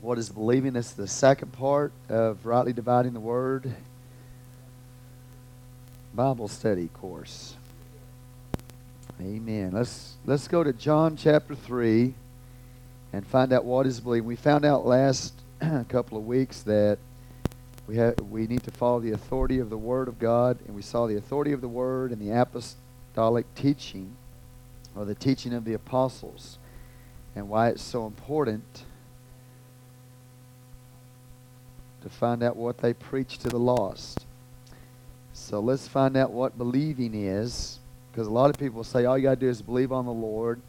What is believing? Is the second part of rightly dividing the word Bible study course. Amen. Let's let's go to John chapter three and find out what is believing. We found out last couple of weeks that we have we need to follow the authority of the Word of God, and we saw the authority of the Word and the apostolic teaching, or the teaching of the apostles, and why it's so important to find out what they preach to the lost. So let's find out what believing is, because a lot of people say all you got to do is believe on the Lord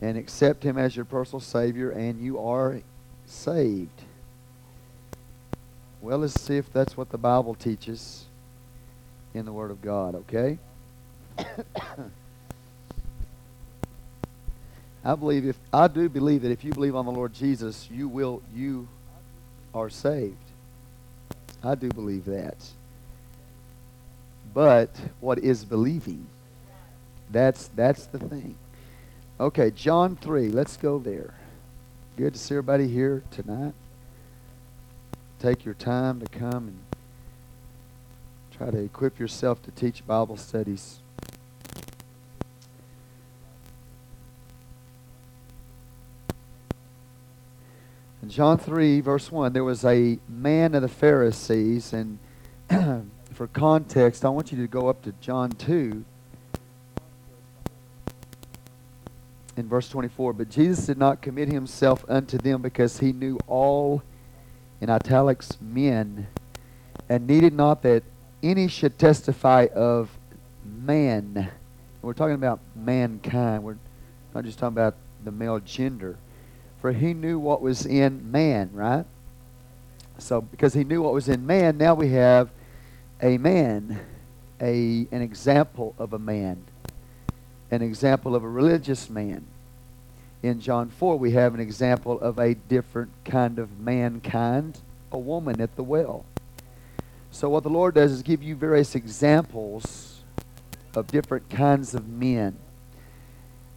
and accept Him as your personal Savior, and you are saved. Well, let's see if that's what the Bible teaches in the Word of God, okay? I believe if I do believe that if you believe on the Lord Jesus, you will you are saved. I do believe that. But what is believing? That's that's the thing. Okay, John 3. Let's go there. Good to see everybody here tonight. Take your time to come and try to equip yourself to teach Bible studies. In John 3, verse 1, there was a man of the Pharisees, and for context, I want you to go up to John 2 in verse 24. But Jesus did not commit himself unto them because he knew all, in italics, men, and needed not that any should testify of man. We're talking about mankind. We're not just talking about the male gender for he knew what was in man, right? So because he knew what was in man, now we have a man, a an example of a man, an example of a religious man. In John 4, we have an example of a different kind of mankind, a woman at the well. So what the Lord does is give you various examples of different kinds of men.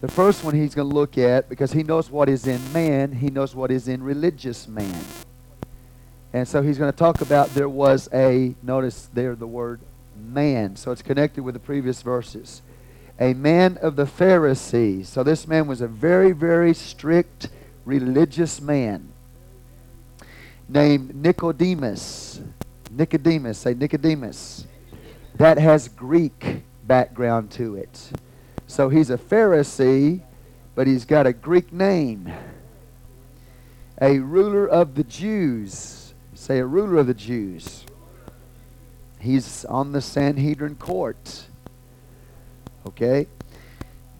The first one he's going to look at, because he knows what is in man, he knows what is in religious man. And so he's going to talk about there was a, notice there the word man. So it's connected with the previous verses. A man of the Pharisees. So this man was a very, very strict religious man named Nicodemus. Nicodemus, say Nicodemus. That has Greek background to it. So he's a Pharisee, but he's got a Greek name. A ruler of the Jews. Say a ruler of the Jews. He's on the Sanhedrin court. Okay?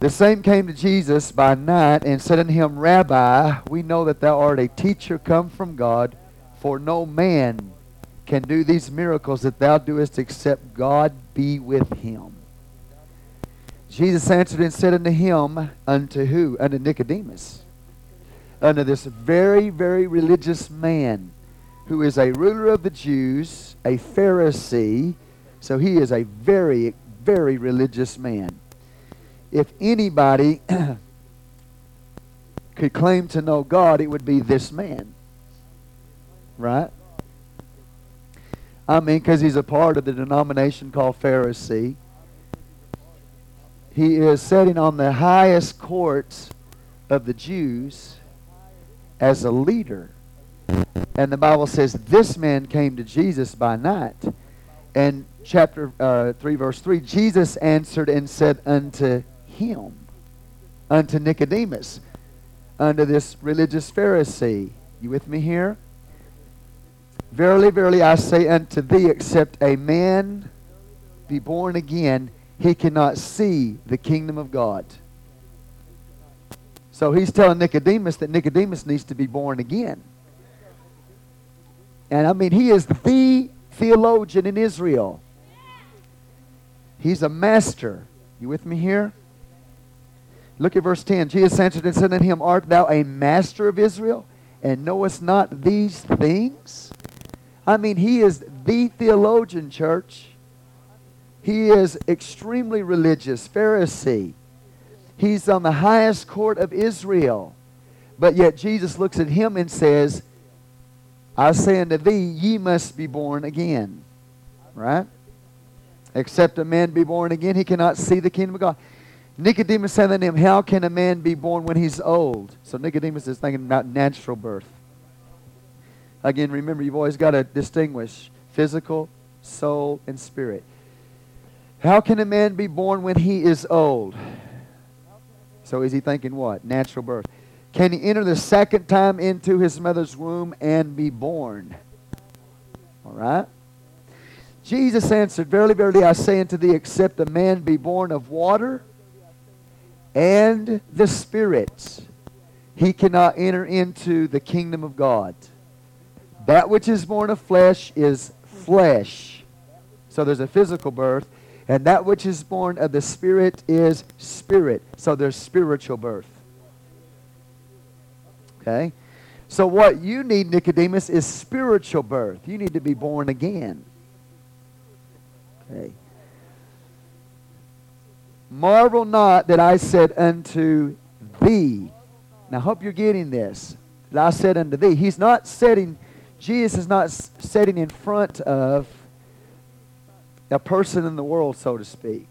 The same came to Jesus by night and said unto him, Rabbi, we know that thou art a teacher come from God, for no man can do these miracles that thou doest except God be with him. Jesus answered and said unto him, Unto who? Unto Nicodemus. Unto this very, very religious man who is a ruler of the Jews, a Pharisee. So he is a very, very religious man. If anybody could claim to know God, it would be this man. Right? I mean, because he's a part of the denomination called Pharisee he is sitting on the highest courts of the Jews as a leader. And the Bible says this man came to Jesus by night. And chapter uh, 3, verse 3 Jesus answered and said unto him, unto Nicodemus, unto this religious Pharisee. You with me here? Verily, verily, I say unto thee, except a man be born again, he cannot see the kingdom of God. So he's telling Nicodemus that Nicodemus needs to be born again. And I mean, he is the theologian in Israel. He's a master. You with me here? Look at verse 10. Jesus answered and said unto him, Art thou a master of Israel, and knowest not these things? I mean, he is the theologian, church. He is extremely religious, Pharisee. He's on the highest court of Israel. But yet Jesus looks at him and says, I say unto thee, ye must be born again. Right? Except a man be born again, he cannot see the kingdom of God. Nicodemus said unto him, How can a man be born when he's old? So Nicodemus is thinking about natural birth. Again, remember, you've always got to distinguish physical, soul, and spirit. How can a man be born when he is old? So is he thinking what? Natural birth. Can he enter the second time into his mother's womb and be born? All right? Jesus answered, Verily, verily, I say unto thee, except a man be born of water and the Spirit, he cannot enter into the kingdom of God. That which is born of flesh is flesh. So there's a physical birth. And that which is born of the Spirit is spirit. So there's spiritual birth. Okay? So what you need, Nicodemus, is spiritual birth. You need to be born again. Okay. Marvel not that I said unto thee. Now, I hope you're getting this. That I said unto thee. He's not setting, Jesus is not setting in front of a person in the world, so to speak.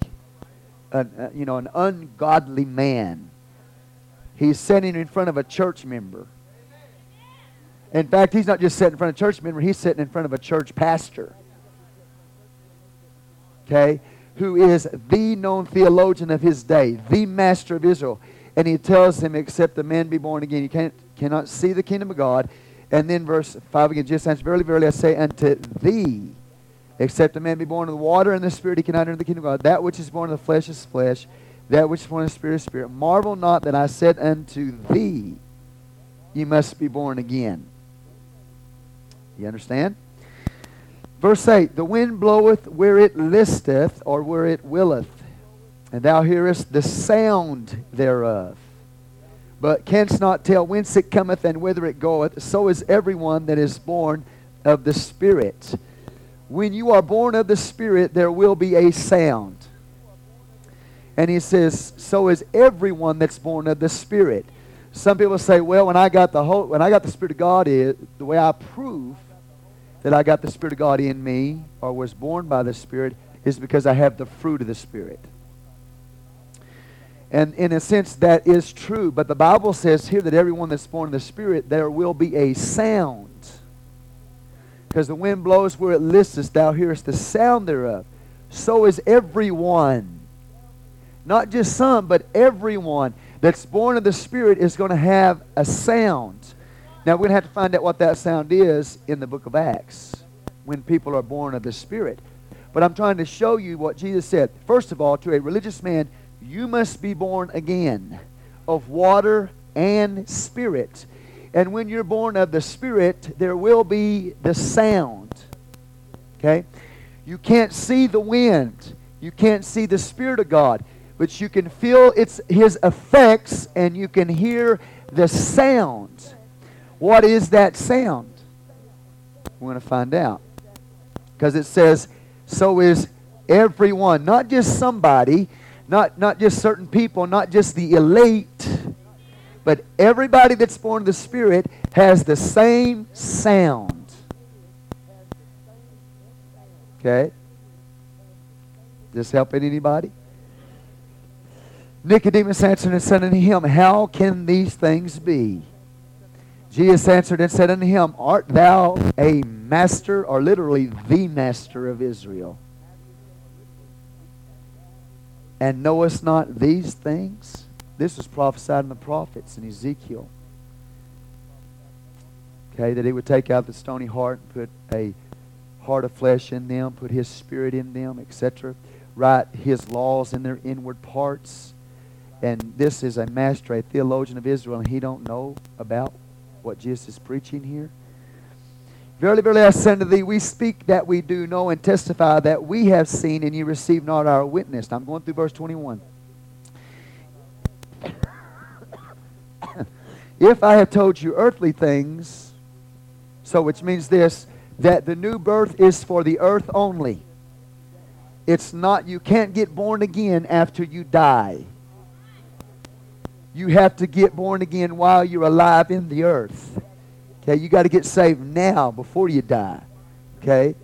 An, uh, you know, an ungodly man. He's sitting in front of a church member. In fact, he's not just sitting in front of a church member, he's sitting in front of a church pastor. Okay? who is the known theologian of his day, the master of Israel. And he tells him, except the man be born again, you can't, cannot see the kingdom of God. And then verse 5 again, Jesus answers, Verily, verily, I say unto thee, except a man be born of the water and the Spirit, he cannot enter the kingdom of God. That which is born of the flesh is flesh, that which is born of the Spirit is spirit. Marvel not that I said unto thee, you must be born again. You understand? Verse 8 The wind bloweth where it listeth, or where it willeth, and thou hearest the sound thereof, but canst not tell whence it cometh and whither it goeth. So is everyone that is born of the Spirit. When you are born of the Spirit, there will be a sound. And he says, so is everyone that's born of the Spirit. Some people say, well, when I got the whole, when I got the Spirit of God, is the way I prove that I got the Spirit of God in me or was born by the Spirit is because I have the fruit of the Spirit. And in a sense, that is true. But the Bible says here that everyone that's born of the Spirit, there will be a sound. Because the wind blows where it listeth, thou hearest the sound thereof. So is everyone. Not just some, but everyone that's born of the Spirit is going to have a sound. Now, we're going to have to find out what that sound is in the book of Acts when people are born of the Spirit. But I'm trying to show you what Jesus said. First of all, to a religious man, you must be born again of water and spirit. And when you're born of the Spirit, there will be the sound. Okay? You can't see the wind. You can't see the Spirit of God. But you can feel its, His effects and you can hear the sound. What is that sound? We're going to find out. Because it says, so is everyone, not just somebody, not, not just certain people, not just the elite, but everybody that's born of the Spirit has the same sound. Okay? This helping anybody? Nicodemus answered and said unto him, How can these things be? Jesus answered and said unto him, Art thou a master, or literally the master of Israel? And knowest not these things? This was prophesied in the prophets in Ezekiel. Okay, that he would take out the stony heart and put a heart of flesh in them, put his spirit in them, etc. Write his laws in their inward parts. And this is a master, a theologian of Israel, and he don't know about what Jesus is preaching here? Verily, verily, I say unto thee, we speak that we do know and testify that we have seen, and ye receive not our witness. Now, I'm going through verse 21. If I have told you earthly things, so which means this, that the new birth is for the earth only. It's not, you can't get born again after you die. You have to get born again while you're alive in the earth. Okay, you got to get saved now before you die. Okay?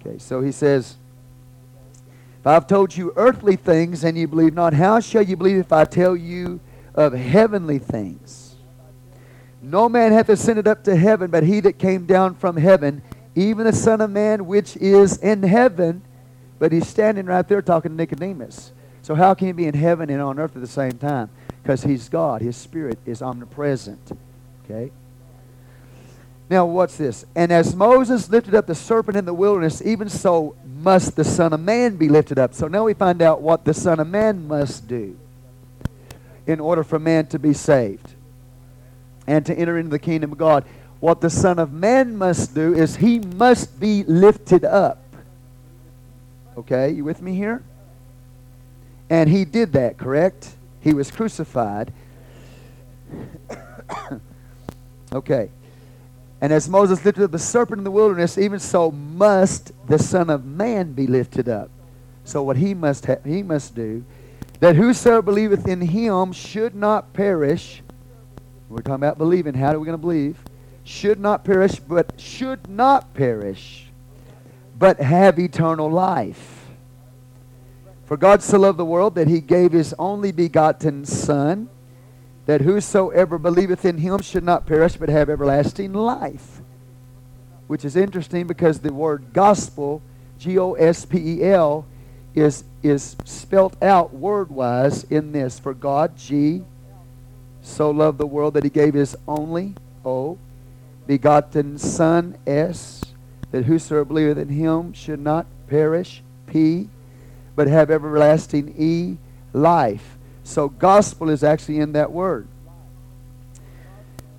Okay, so he says, If I've told you earthly things and you believe not, how shall you believe if I tell you of heavenly things? No man hath ascended up to heaven, but he that came down from heaven, even the Son of Man which is in heaven. But he's standing right there talking to Nicodemus. So how can he be in heaven and on earth at the same time? Because he's God. His spirit is omnipresent. Okay? Now, what's this? And as Moses lifted up the serpent in the wilderness, even so must the Son of Man be lifted up. So now we find out what the Son of Man must do in order for man to be saved and to enter into the kingdom of God. What the Son of Man must do is he must be lifted up. Okay, you with me here? And he did that, correct? He was crucified. okay. And as Moses lifted up the serpent in the wilderness, even so must the Son of Man be lifted up. So what he must ha- he must do, that whosoever believeth in him should not perish. We're talking about believing. How are we going to believe? Should not perish, but should not perish, but have eternal life. For God so loved the world that he gave his only begotten Son that whosoever believeth in him should not perish but have everlasting life. Which is interesting because the word gospel, G O S P E L, is, is spelt out word-wise in this. For God, G, so loved the world that he gave his only, O, begotten Son, S, that whosoever believeth in him should not perish, P, but have everlasting E, life. So gospel is actually in that word.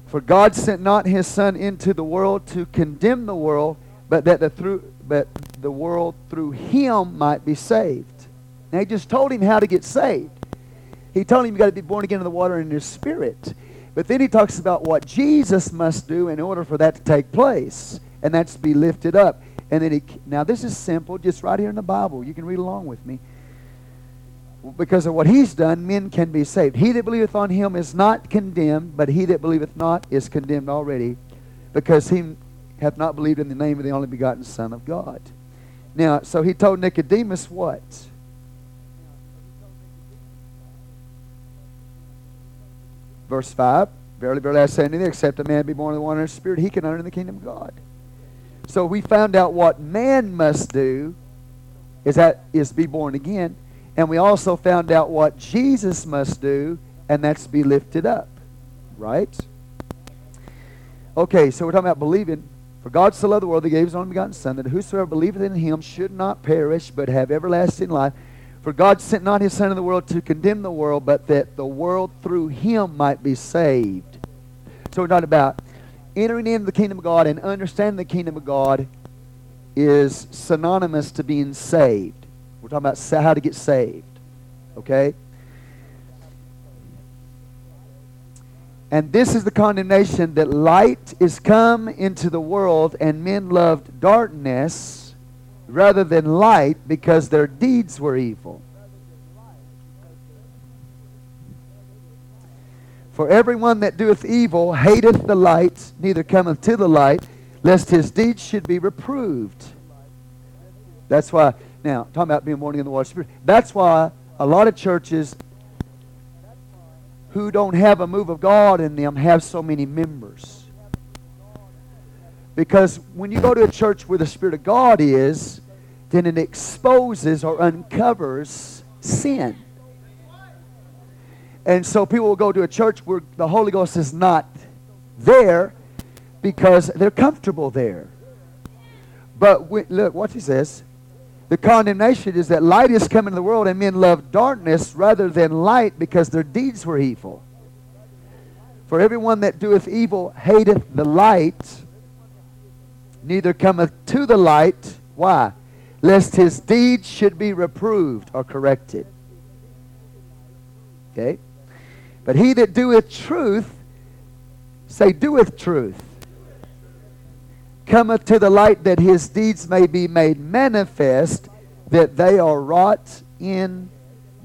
For God sent not his son into the world to condemn the world, but that the through but the world through him might be saved. Now he just told him how to get saved. He told him you got to be born again in the water and in your spirit. But then he talks about what Jesus must do in order for that to take place, and that's to be lifted up. And then he now this is simple, just right here in the Bible. You can read along with me because of what he's done, men can be saved. He that believeth on him is not condemned, but he that believeth not is condemned already, because he hath not believed in the name of the only begotten Son of God. Now, so he told Nicodemus what? Verse 5 Verily, verily, I say unto thee, except a man be born of the water and the Spirit, he can enter the kingdom of God. So we found out what man must do is that is be born again. And we also found out what Jesus must do, and that's be lifted up. Right? Okay, so we're talking about believing. For God so loved the world, that he gave his only begotten Son, that whosoever believeth in him should not perish, but have everlasting life. For God sent not his Son into the world to condemn the world, but that the world through him might be saved. So we're talking about entering into the kingdom of God and understanding the kingdom of God is synonymous to being saved. We're talking about how to get saved. Okay? And this is the condemnation that light is come into the world, and men loved darkness rather than light because their deeds were evil. For everyone that doeth evil hateth the light, neither cometh to the light, lest his deeds should be reproved. That's why now, talking about being again in the water. That's why a lot of churches who don't have a move of God in them have so many members. Because when you go to a church where the Spirit of God is, then it exposes or uncovers sin. And so people will go to a church where the Holy Ghost is not there because they're comfortable there. But we, look what he says. The condemnation is that light is come into the world, and men love darkness rather than light because their deeds were evil. For everyone that doeth evil hateth the light, neither cometh to the light. Why? Lest his deeds should be reproved or corrected. Okay? But he that doeth truth, say, doeth truth cometh to the light that his deeds may be made manifest, that they are wrought in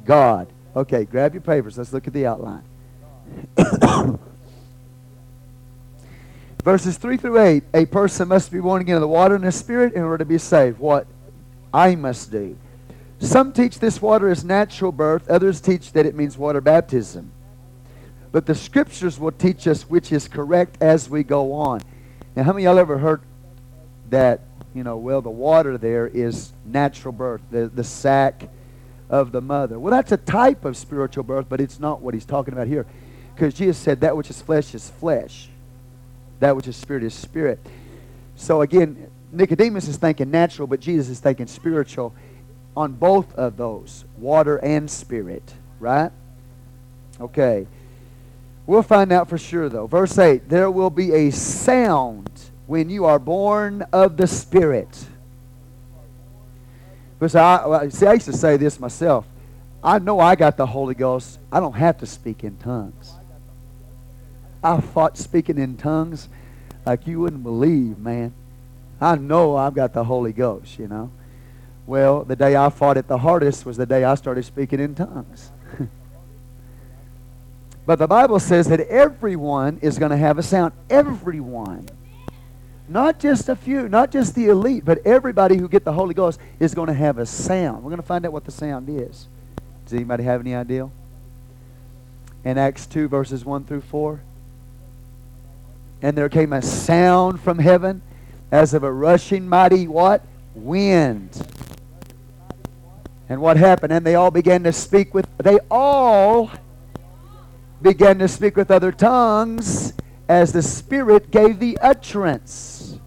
God. Okay, grab your papers. Let's look at the outline. Verses 3 through 8 A person must be born again of the water and the Spirit in order to be saved. What I must do. Some teach this water is natural birth, others teach that it means water baptism. But the scriptures will teach us which is correct as we go on. Now, how many of y'all ever heard that, you know, well, the water there is natural birth, the, the sac of the mother? Well, that's a type of spiritual birth, but it's not what he's talking about here. Because Jesus said that which is flesh is flesh, that which is spirit is spirit. So, again, Nicodemus is thinking natural, but Jesus is thinking spiritual on both of those water and spirit, right? Okay. We'll find out for sure, though. Verse 8 There will be a sound when you are born of the Spirit. I, see, I used to say this myself. I know I got the Holy Ghost. I don't have to speak in tongues. I fought speaking in tongues like you wouldn't believe, man. I know I've got the Holy Ghost, you know. Well, the day I fought it the hardest was the day I started speaking in tongues. But the Bible says that everyone is going to have a sound. Everyone. Not just a few, not just the elite, but everybody who get the Holy Ghost is going to have a sound. We're going to find out what the sound is. Does anybody have any idea? In Acts 2, verses 1 through 4. And there came a sound from heaven as of a rushing mighty what? Wind. And what happened? And they all began to speak with, they all began to speak with other tongues as the Spirit gave the utterance.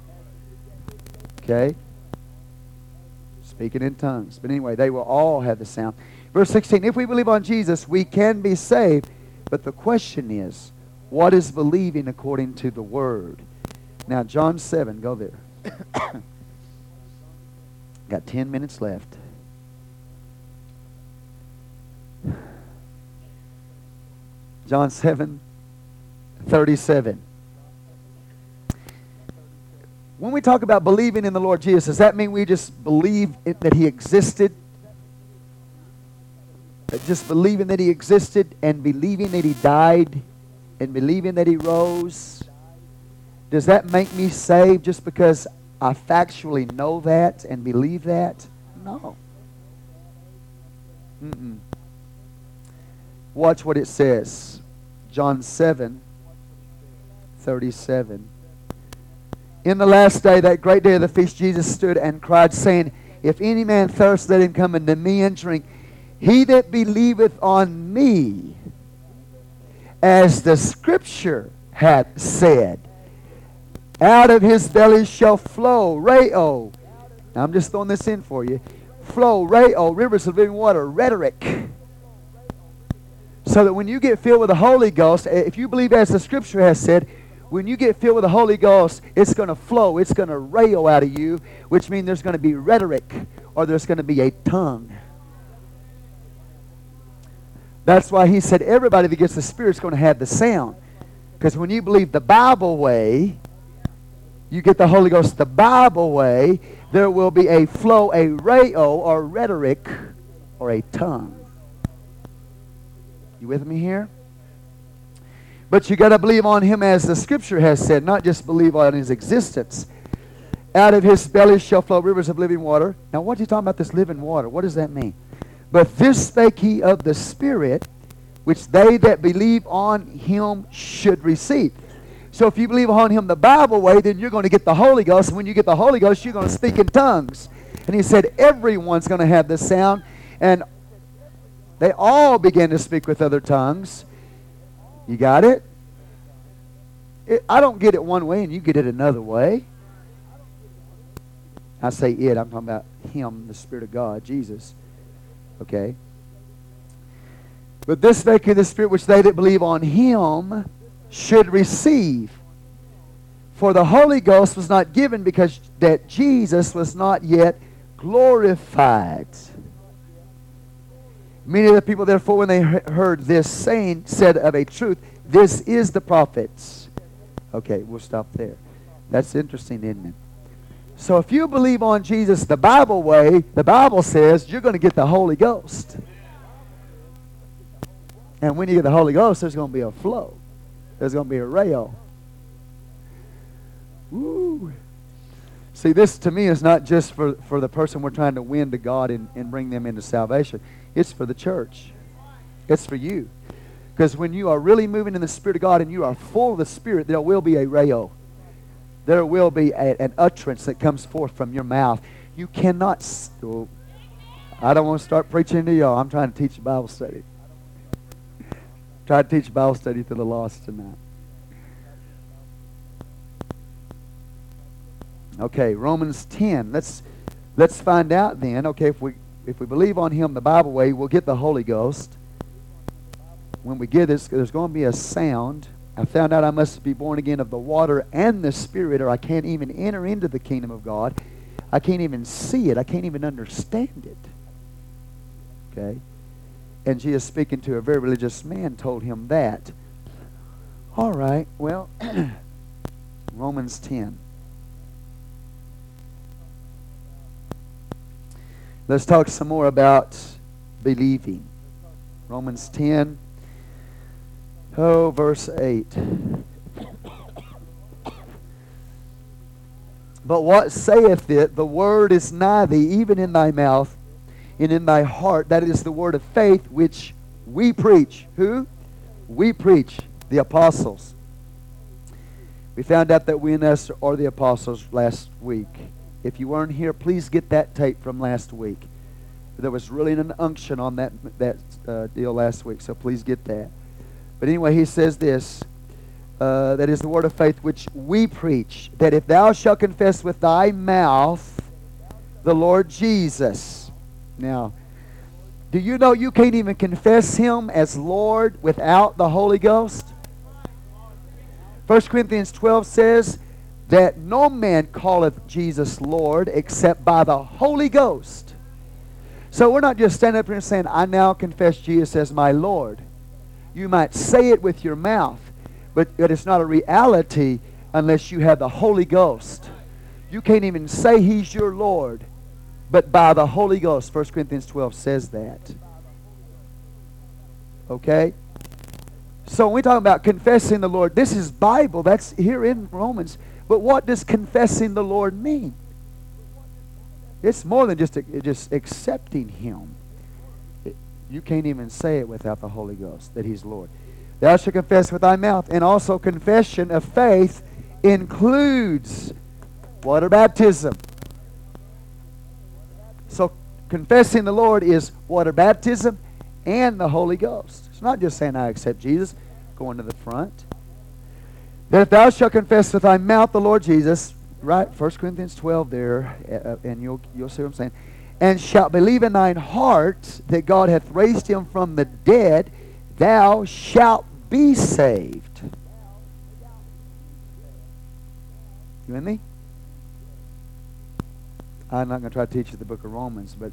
Okay? Speaking in tongues. But anyway, they will all have the sound. Verse 16 If we believe on Jesus, we can be saved. But the question is, what is believing according to the Word? Now, John 7, go there. Got 10 minutes left. John 7 37. When we talk about believing in the Lord Jesus, does that mean we just believe that He existed? Just believing that He existed and believing that He died and believing that He rose? Does that make me saved just because I factually know that and believe that? No. Mm-mm. Watch what it says. John 7 37. In the last day, that great day of the feast, Jesus stood and cried, saying, If any man thirst, let him come unto me and drink. He that believeth on me, as the scripture hath said, out of his belly shall flow, Reo. Now I'm just throwing this in for you. Flow, Reo, rivers of living water, rhetoric so that when you get filled with the Holy Ghost, eh, if you believe as the scripture has said, when you get filled with the Holy Ghost, it's going to flow, it's going to rail out of you, which means there's going to be rhetoric or there's going to be a tongue. That's why he said everybody that gets the Spirit is going to have the sound. Because when you believe the Bible way, you get the Holy Ghost the Bible way, there will be a flow, a reo or rhetoric or a tongue. You with me here? But you got to believe on him as the scripture has said, not just believe on his existence. Out of his belly shall flow rivers of living water. Now, what are you talking about this living water? What does that mean? But this spake he of the Spirit, which they that believe on him should receive. So if you believe on him the Bible way, then you're going to get the Holy Ghost. And when you get the Holy Ghost, you're going to speak in tongues. And he said, everyone's going to have this sound. And they all began to speak with other tongues. You got it? it? I don't get it one way and you get it another way. I say it, I'm talking about Him, the Spirit of God, Jesus. Okay? But this they spake the Spirit which they that believe on Him should receive. For the Holy Ghost was not given because that Jesus was not yet glorified. Many of the people, therefore, when they heard this saying, said of a truth, This is the prophets. Okay, we'll stop there. That's interesting, isn't it? So if you believe on Jesus the Bible way, the Bible says you're going to get the Holy Ghost. And when you get the Holy Ghost, there's going to be a flow. There's going to be a rail. Woo. See, this to me is not just for, for the person we're trying to win to God and, and bring them into salvation. It's for the church. It's for you. Because when you are really moving in the Spirit of God and you are full of the Spirit, there will be a rail. There will be a, an utterance that comes forth from your mouth. You cannot. Oh, I don't want to start preaching to y'all. I'm trying to teach Bible study. Try to teach Bible study to the lost tonight. Okay, Romans 10. Let's let's find out then. Okay, if we if we believe on him the Bible way, we'll get the Holy Ghost. When we get this, there's going to be a sound. I found out I must be born again of the water and the Spirit, or I can't even enter into the kingdom of God. I can't even see it. I can't even understand it. Okay? and Jesus speaking to a very religious man told him that. All right, well, Romans 10. Let's talk some more about believing. Romans 10, oh, verse 8. But what saith it? The word is nigh thee, even in thy mouth and in thy heart. That is the word of faith which we preach. Who? We preach, the apostles. We found out that we and us are the apostles last week. If you weren't here, please get that tape from last week. There was really an unction on that, that uh, deal last week, so please get that. But anyway, he says this. Uh, that is the word of faith which we preach, that if thou shalt confess with thy mouth the Lord Jesus, now, do you know you can't even confess him as Lord without the Holy Ghost? 1 Corinthians 12 says that no man calleth Jesus Lord except by the Holy Ghost. So we're not just standing up here and saying, I now confess Jesus as my Lord. You might say it with your mouth, but, it's not a reality unless you have the Holy Ghost. You can't even say he's your Lord but by the Holy Ghost. 1 Corinthians 12 says that. Okay? So when we talk about confessing the Lord, this is Bible. That's here in Romans. But what does confessing the Lord mean? It's more than just, just accepting Him. You can't even say it without the Holy Ghost, that He's Lord. Thou shalt confess with thy mouth. And also confession of faith includes water baptism. So confessing the Lord is water baptism and the Holy Ghost. It's not just saying I accept Jesus, going to the front. That if thou shalt confess with thy mouth the Lord Jesus, right, 1 Corinthians 12 there, uh, uh, and you'll, you'll see what I'm saying, and shalt believe in thine heart that God hath raised him from the dead, thou shalt be saved. You with me? I'm not going to try to teach you the book of Romans, but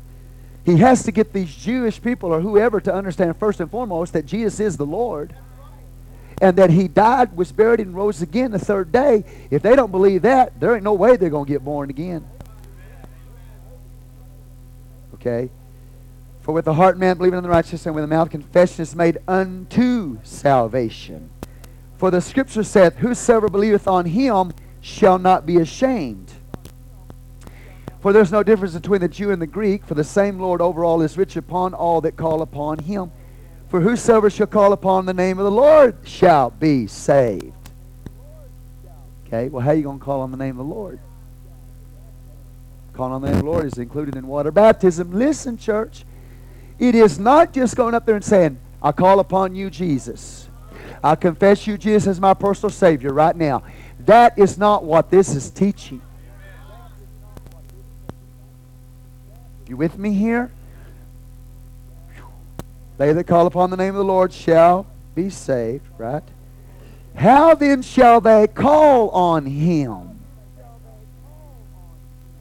he has to get these Jewish people or whoever to understand first and foremost that Jesus is the Lord and that he died, was buried, and rose again the third day. If they don't believe that, there ain't no way they're going to get born again. Okay? For with the heart man believing in the righteousness, and with the mouth confession is made unto salvation. For the scripture saith, Whosoever believeth on him shall not be ashamed. For there's no difference between the Jew and the Greek, for the same Lord over all is rich upon all that call upon him. For whosoever shall call upon the name of the Lord shall be saved. Okay, well, how are you going to call on the name of the Lord? Calling on the name of the Lord is included in water baptism. Listen, church, it is not just going up there and saying, I call upon you, Jesus. I confess you, Jesus, as my personal Savior right now. That is not what this is teaching. You with me here? They that call upon the name of the Lord shall be saved, right? How then shall they call on him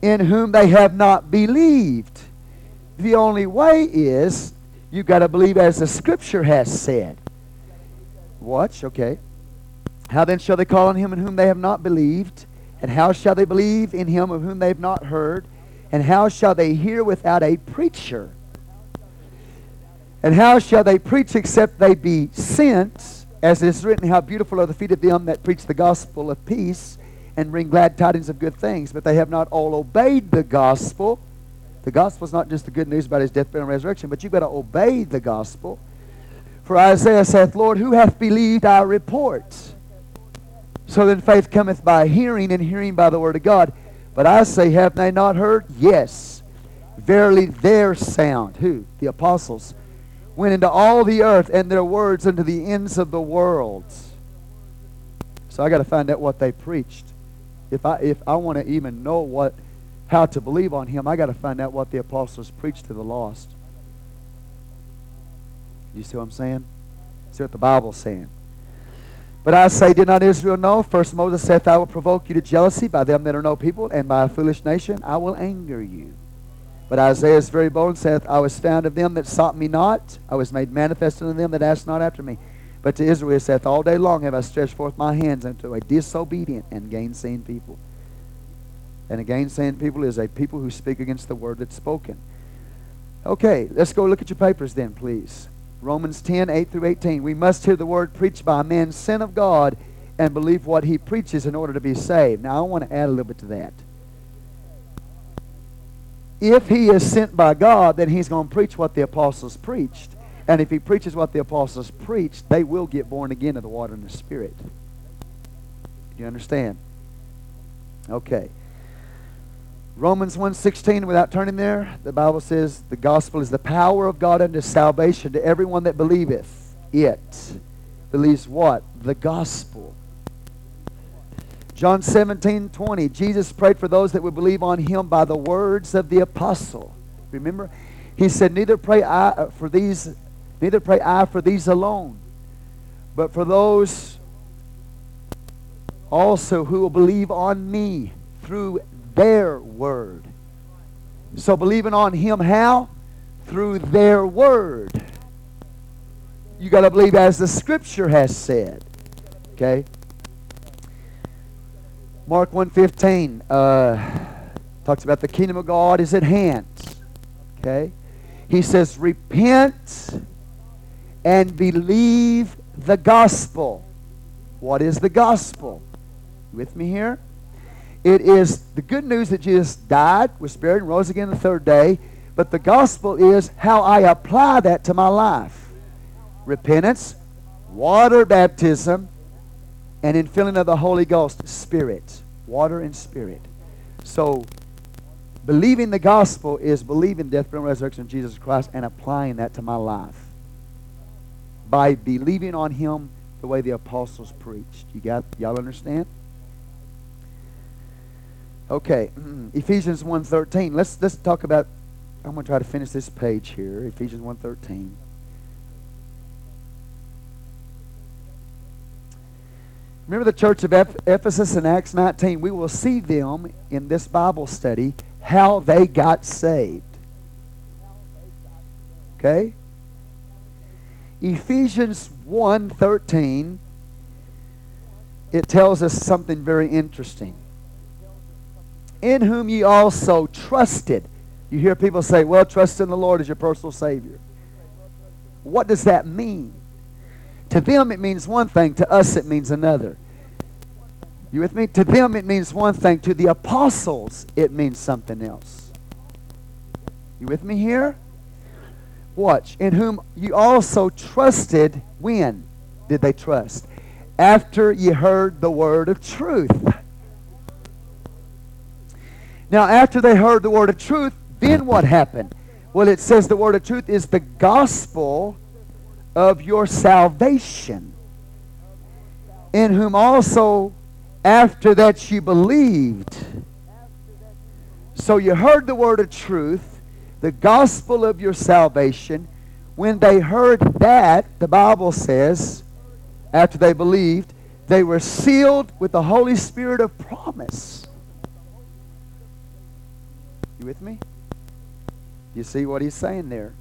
in whom they have not believed? The only way is you've got to believe as the scripture has said. Watch, okay. How then shall they call on him in whom they have not believed? And how shall they believe in him of whom they have not heard? And how shall they hear without a preacher? And how shall they preach except they be sent? As it is written, How beautiful are the feet of them that preach the gospel of peace and bring glad tidings of good things. But they have not all obeyed the gospel. The gospel is not just the good news about his death, burial, and resurrection, but you've got to obey the gospel. For Isaiah saith, Lord, who hath believed our report? So then faith cometh by hearing, and hearing by the word of God. But I say, have they not heard? Yes. Verily their sound, who? The apostles, went into all the earth, and their words unto the ends of the world. So I got to find out what they preached. If I if I want to even know what how to believe on him, I got to find out what the apostles preached to the lost. You see what I'm saying? See what the Bible's saying. But I say, did not Israel know? First Moses saith, I will provoke you to jealousy by them that are no people, and by a foolish nation I will anger you. But Isaiah is very bold and saith, I was found of them that sought me not. I was made manifest unto them that asked not after me. But to Israel saith, All day long have I stretched forth my hands unto a disobedient and gainsaying people. And a gainsaying people is a people who speak against the word that's spoken. Okay, let's go look at your papers then, please. Romans 10, 8 through 18. We must hear the word preached by a man sent of God and believe what he preaches in order to be saved. Now, I want to add a little bit to that. If he is sent by God, then he's going to preach what the apostles preached. And if he preaches what the apostles preached, they will get born again of the water and the Spirit. Do you understand? Okay. Romans 1.16, without turning there, the Bible says the gospel is the power of God unto salvation to everyone that believeth it. Believes what? The gospel. John 17:20 Jesus prayed for those that would believe on him by the words of the apostle. Remember? He said, Neither pray I uh, for these, neither pray I for these alone, but for those also who will believe on me through their word. So believing on him how? Through their word. You got to believe as the scripture has said. Okay? Mark 1.15 uh, talks about the kingdom of God is at hand. Okay? He says, repent and believe the gospel. What is the gospel? with me here? It is the good news that Jesus died, was buried, and rose again the third day. But the gospel is how I apply that to my life. Repentance, water baptism, and in filling of the Holy Ghost, spirit. Water and spirit. So, believing the gospel is believing death, burial, and resurrection of Jesus Christ and applying that to my life. By believing on him the way the apostles preached. You got y'all understand? Okay, Ephesians 1.13. Let's, let's talk about, I'm going to try to finish this page here, Ephesians 1.13. Remember the church of Ephesus in Acts 19? We will see them in this Bible study, how they got saved. Okay? Ephesians 1.13, it tells us something very interesting in whom ye also trusted. You hear people say, well, trust in the Lord as your personal Savior. What does that mean? To them, it means one thing. To us, it means another. You with me? To them, it means one thing. To the apostles, it means something else. You with me here? Watch. In whom you also trusted when did they trust? After you heard the word of truth now, after they heard the word of truth, then what happened? Well, it says the word of truth is the gospel of your salvation, in whom also after that you believed. So you heard the word of truth, the gospel of your salvation. When they heard that, the Bible says, after they believed, they were sealed with the Holy Spirit of promise. You with me? You see what he's saying there.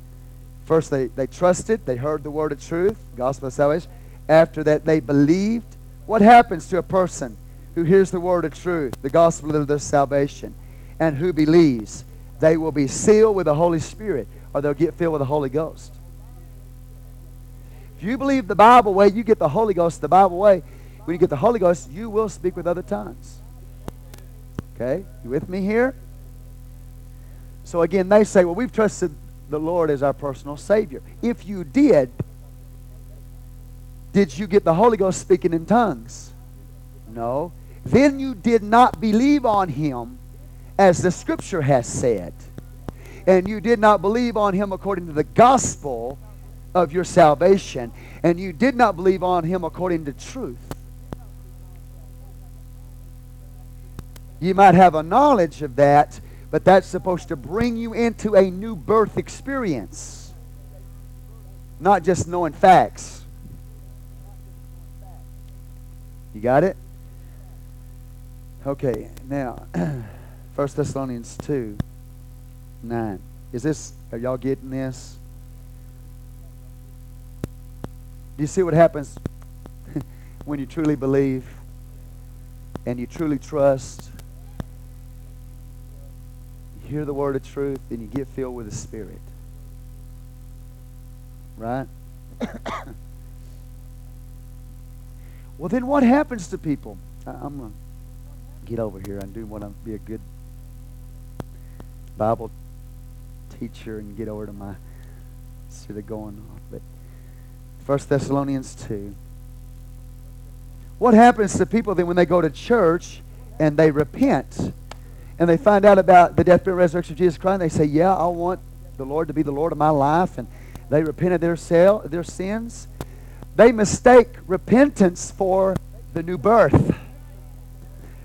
First, they, they trusted. They heard the word of truth, gospel of salvation. After that, they believed. What happens to a person who hears the word of truth, the gospel of their salvation, and who believes? They will be sealed with the Holy Spirit, or they'll get filled with the Holy Ghost. If you believe the Bible way, you get the Holy Ghost the Bible way. When you get the Holy Ghost, you will speak with other tongues. Okay? You with me here? So again, they say, well, we've trusted the Lord as our personal Savior. If you did, did you get the Holy Ghost speaking in tongues? No. Then you did not believe on Him as the Scripture has said. And you did not believe on Him according to the gospel of your salvation. And you did not believe on Him according to truth. You might have a knowledge of that, but that's supposed to bring you into a new birth experience, not just knowing facts. You got it? Okay, now, 1 Thessalonians 2 9. Is this, are y'all getting this? Do you see what happens when you truly believe and you truly trust? You hear the word of truth and you get filled with the Spirit. Right? well, then what happens to people? I, I'm going to get over here and do what I'm be a good Bible teacher and get over to my instead of going off. But First Thessalonians 2. What happens to people then when they go to church and they repent and they find out about the death, burial, resurrection of Jesus Christ? And they say, Yeah, I want the Lord to be the Lord of my life. And they repent of their, sale, their sins. They mistake repentance for the new birth.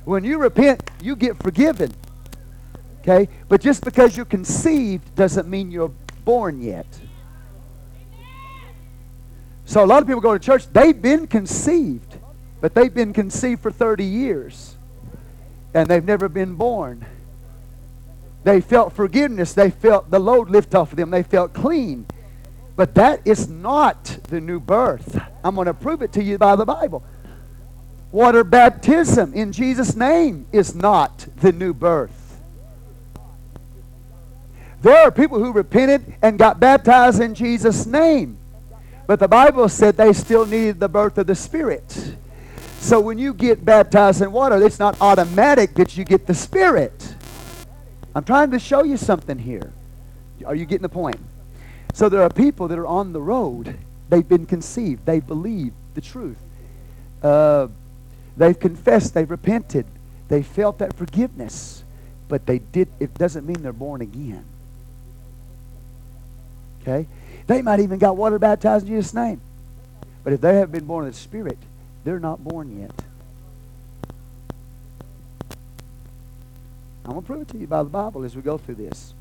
When you repent, you get forgiven. Okay? But just because you're conceived doesn't mean you're born yet. So a lot of people go to church, they've been conceived, but they've been conceived for 30 years and they've never been born. They felt forgiveness, they felt the load lift off of them, they felt clean. But that is not the new birth. I'm going to prove it to you by the Bible. Water baptism in Jesus' name is not the new birth. There are people who repented and got baptized in Jesus' name. But the Bible said they still needed the birth of the Spirit. So when you get baptized in water, it's not automatic that you get the Spirit. I'm trying to show you something here. Are you getting the point? So there are people that are on the road. They've been conceived. They believe the truth. Uh, they've confessed. They've repented. They felt that forgiveness. But they did. It doesn't mean they're born again. Okay? They might even got water baptized in Jesus' name. But if they haven't been born of the Spirit, they're not born yet. I'm going to prove it to you by the Bible as we go through this.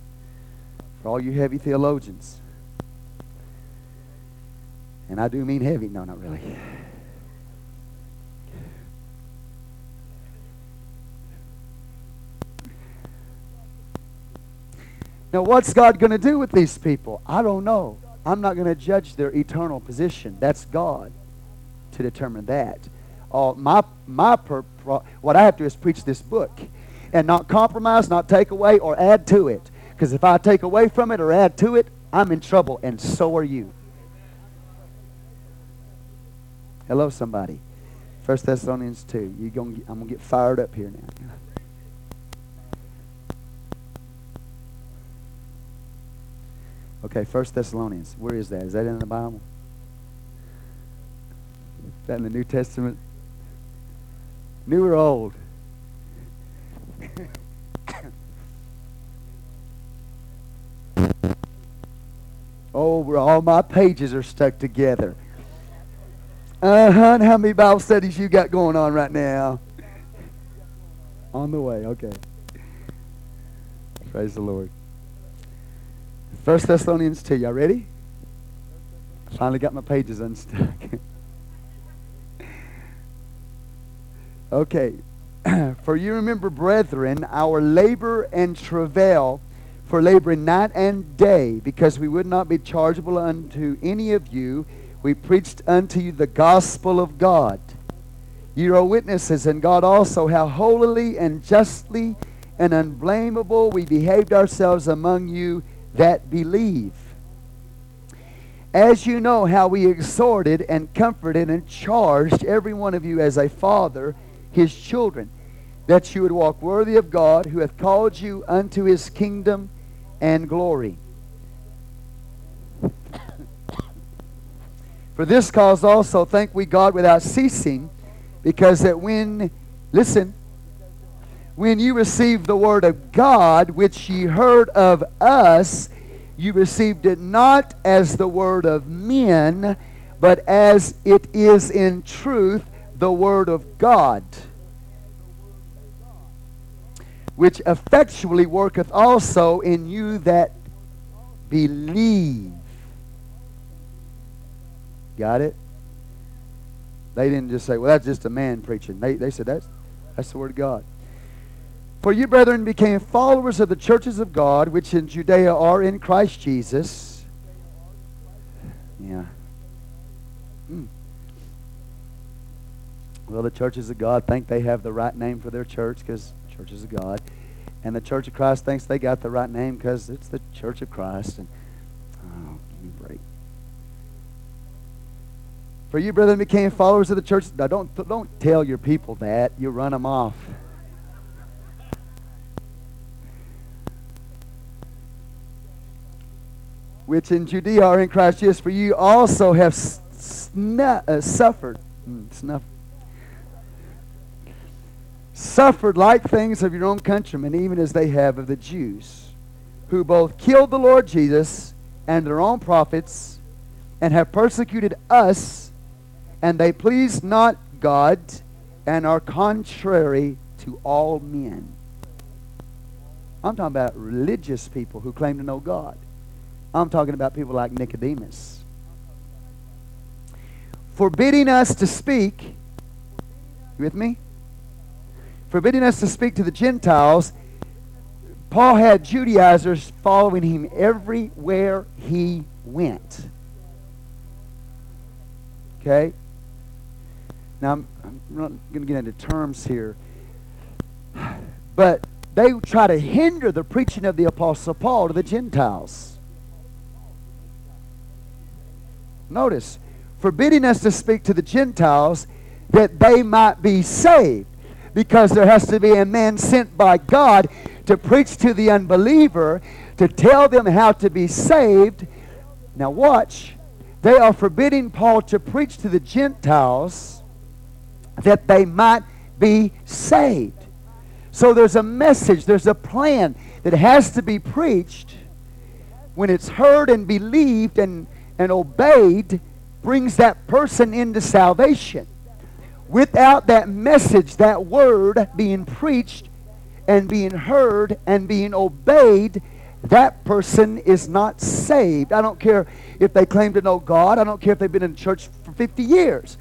For all you heavy theologians. And I do mean heavy. No, not really. Now, what's God going to do with these people? I don't know. I'm not going to judge their eternal position. That's God to determine that. Uh, my, my per, what I have to do is preach this book and not compromise, not take away or add to it. Because if I take away from it or add to it, I'm in trouble, and so are you. Hello, somebody. First Thessalonians 2. You gonna, I'm going to get fired up here now. Okay, First Thessalonians. Where is that? Is that in the Bible? Is that in the New Testament? New or old? oh, where all my pages are stuck together. Uh-huh. How many Bible studies you got going on right now? On the way. Okay. Praise the Lord. First Thessalonians 2. Y'all ready? Finally got my pages unstuck. okay. for you remember, brethren, our labor and travail for laboring night and day, because we would not be chargeable unto any of you. We preached unto you the gospel of God. You are witnesses, and God also, how holily and justly and unblameable we behaved ourselves among you that believe. As you know how we exhorted and comforted and charged every one of you as a father his children, that you would walk worthy of God who hath called you unto his kingdom and glory. For this cause also thank we God without ceasing, because that when, listen, when you received the word of God, which ye heard of us, you received it not as the word of men, but as it is in truth the word of God, which effectually worketh also in you that believe. Got it? They didn't just say, well, that's just a man preaching. They, they said, that's, that's the word of God. For you, brethren, became followers of the churches of God, which in Judea are in Christ Jesus. Yeah. Hmm. Well, the churches of God think they have the right name for their church because churches of God. And the Church of Christ thinks they got the right name because it's the Church of Christ. And oh, give me a break. For you, brethren, became followers of the church. Now, don't, don't tell your people that. You run them off. Which in Judea are in Christ Jesus, for you also have snu- uh, suffered. Mm, snuff. Suffered like things of your own countrymen, even as they have of the Jews, who both killed the Lord Jesus and their own prophets, and have persecuted us, and they please not God, and are contrary to all men. I'm talking about religious people who claim to know God. I'm talking about people like Nicodemus. Forbidding us to speak, you with me? Forbidding us to speak to the Gentiles, Paul had Judaizers following him everywhere he went. Okay? Now, I'm, I'm not going to get into terms here. But they try to hinder the preaching of the Apostle Paul to the Gentiles. Notice, forbidding us to speak to the Gentiles that they might be saved. Because there has to be a man sent by God to preach to the unbeliever, to tell them how to be saved. Now, watch. They are forbidding Paul to preach to the Gentiles that they might be saved. So there's a message, there's a plan that has to be preached when it's heard and believed and and obeyed brings that person into salvation. Without that message, that word being preached and being heard and being obeyed, that person is not saved. I don't care if they claim to know God. I don't care if they've been in church for 50 years.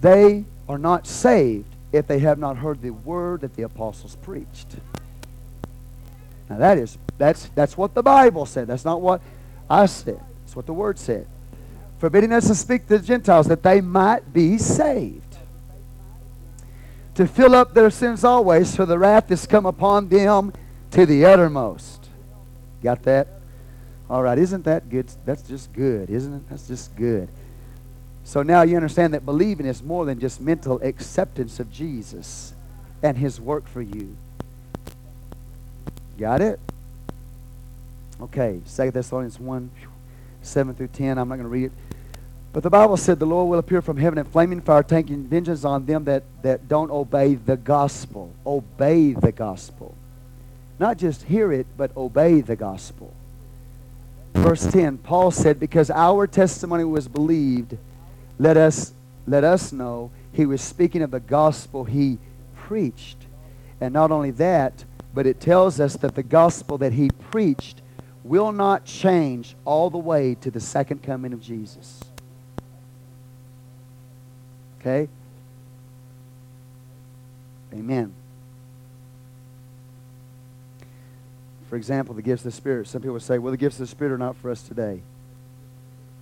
They are not saved if they have not heard the word that the apostles preached. Now that is that's that's what the Bible said. That's not what I said what the word said. Forbidding us to speak to the Gentiles that they might be saved. To fill up their sins always, for the wrath is come upon them to the uttermost. Got that? All right, isn't that good? That's just good, isn't it? That's just good. So now you understand that believing is more than just mental acceptance of Jesus and his work for you. Got it? Okay, 2 Thessalonians 1. 7 through 10. I'm not going to read it. But the Bible said the Lord will appear from heaven in flaming fire, taking vengeance on them that, that don't obey the gospel. Obey the gospel. Not just hear it, but obey the gospel. Verse 10, Paul said, Because our testimony was believed, let us, let us know he was speaking of the gospel he preached. And not only that, but it tells us that the gospel that he preached will not change all the way to the second coming of Jesus. Okay? Amen. For example, the gifts of the Spirit. Some people say, well, the gifts of the Spirit are not for us today.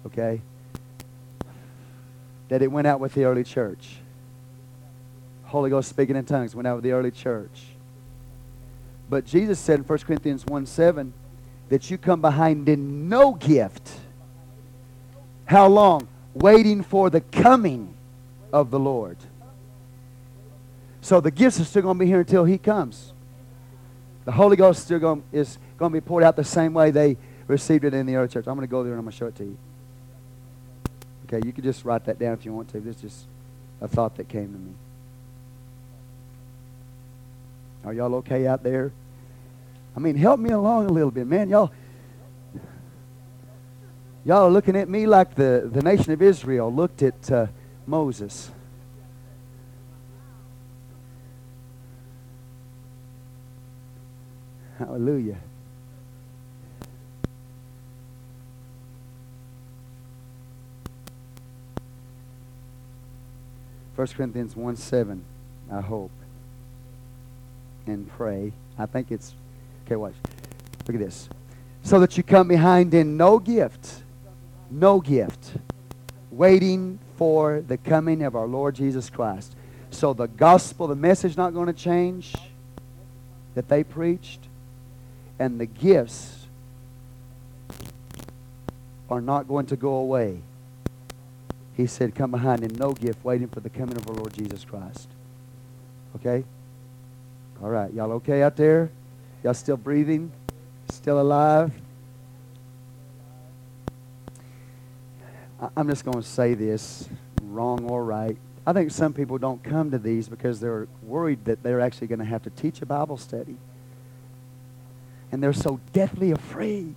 Okay? That it went out with the early church. Holy Ghost speaking in tongues went out with the early church. But Jesus said in 1 Corinthians 1 7, that you come behind in no gift How long? Waiting for the coming of the Lord. So the gifts are still going to be here until He comes. The Holy Ghost still going, is going to be poured out the same way they received it in the early church. I'm going to go there and I'm going to show it to you. Okay, you can just write that down if you want to. This is just a thought that came to me. Are y'all okay out there? I mean, help me along a little bit, man. Y'all, y'all are looking at me like the, the nation of Israel looked at uh, Moses. Hallelujah. First Corinthians 1 7, I hope. And pray. I think it's okay, watch. Look at this. So that you come behind in no gift, no gift, waiting for the coming of our Lord Jesus Christ. So the gospel, the message not going to change that they preached and the gifts are not going to go away. He said, Come behind in no gift, waiting for the coming of our Lord Jesus Christ. Okay? All right. Y'all okay out there? Y'all still breathing? Still alive? I'm just going to say this, wrong or right. I think some people don't come to these because they're worried that they're actually going to have to teach a Bible study and they're so deathly afraid.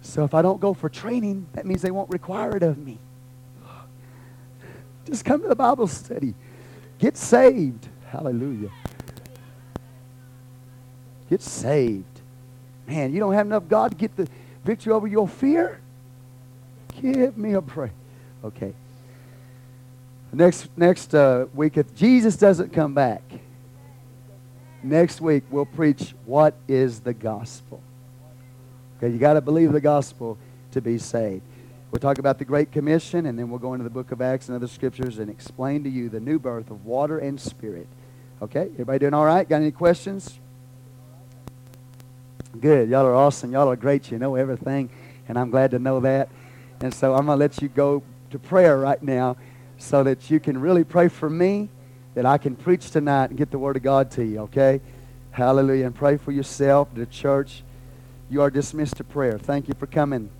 So if I don't go for training, that means they won't require it of me. Just come to the Bible study. Get saved. Hallelujah. Get saved. Man, you don't have enough God to get the victory over your fear? Give me a prayer. Okay. Next next uh, week, if Jesus doesn't come back, Next week, we'll preach what is the gospel. Okay, you got to believe the gospel to be saved. We'll talk about the Great Commission, and then we'll go into the book of Acts and other scriptures and explain to you the new birth of water and spirit. Okay, everybody doing all right? Got any questions? Good. Y'all are awesome. Y'all are great. You know everything, and I'm glad to know that. And so I'm going to let you go to prayer right now so that you can really pray for me that I can preach tonight and get the Word of God to you, okay? Hallelujah. And pray for yourself, the church. You are dismissed to prayer. Thank you for coming.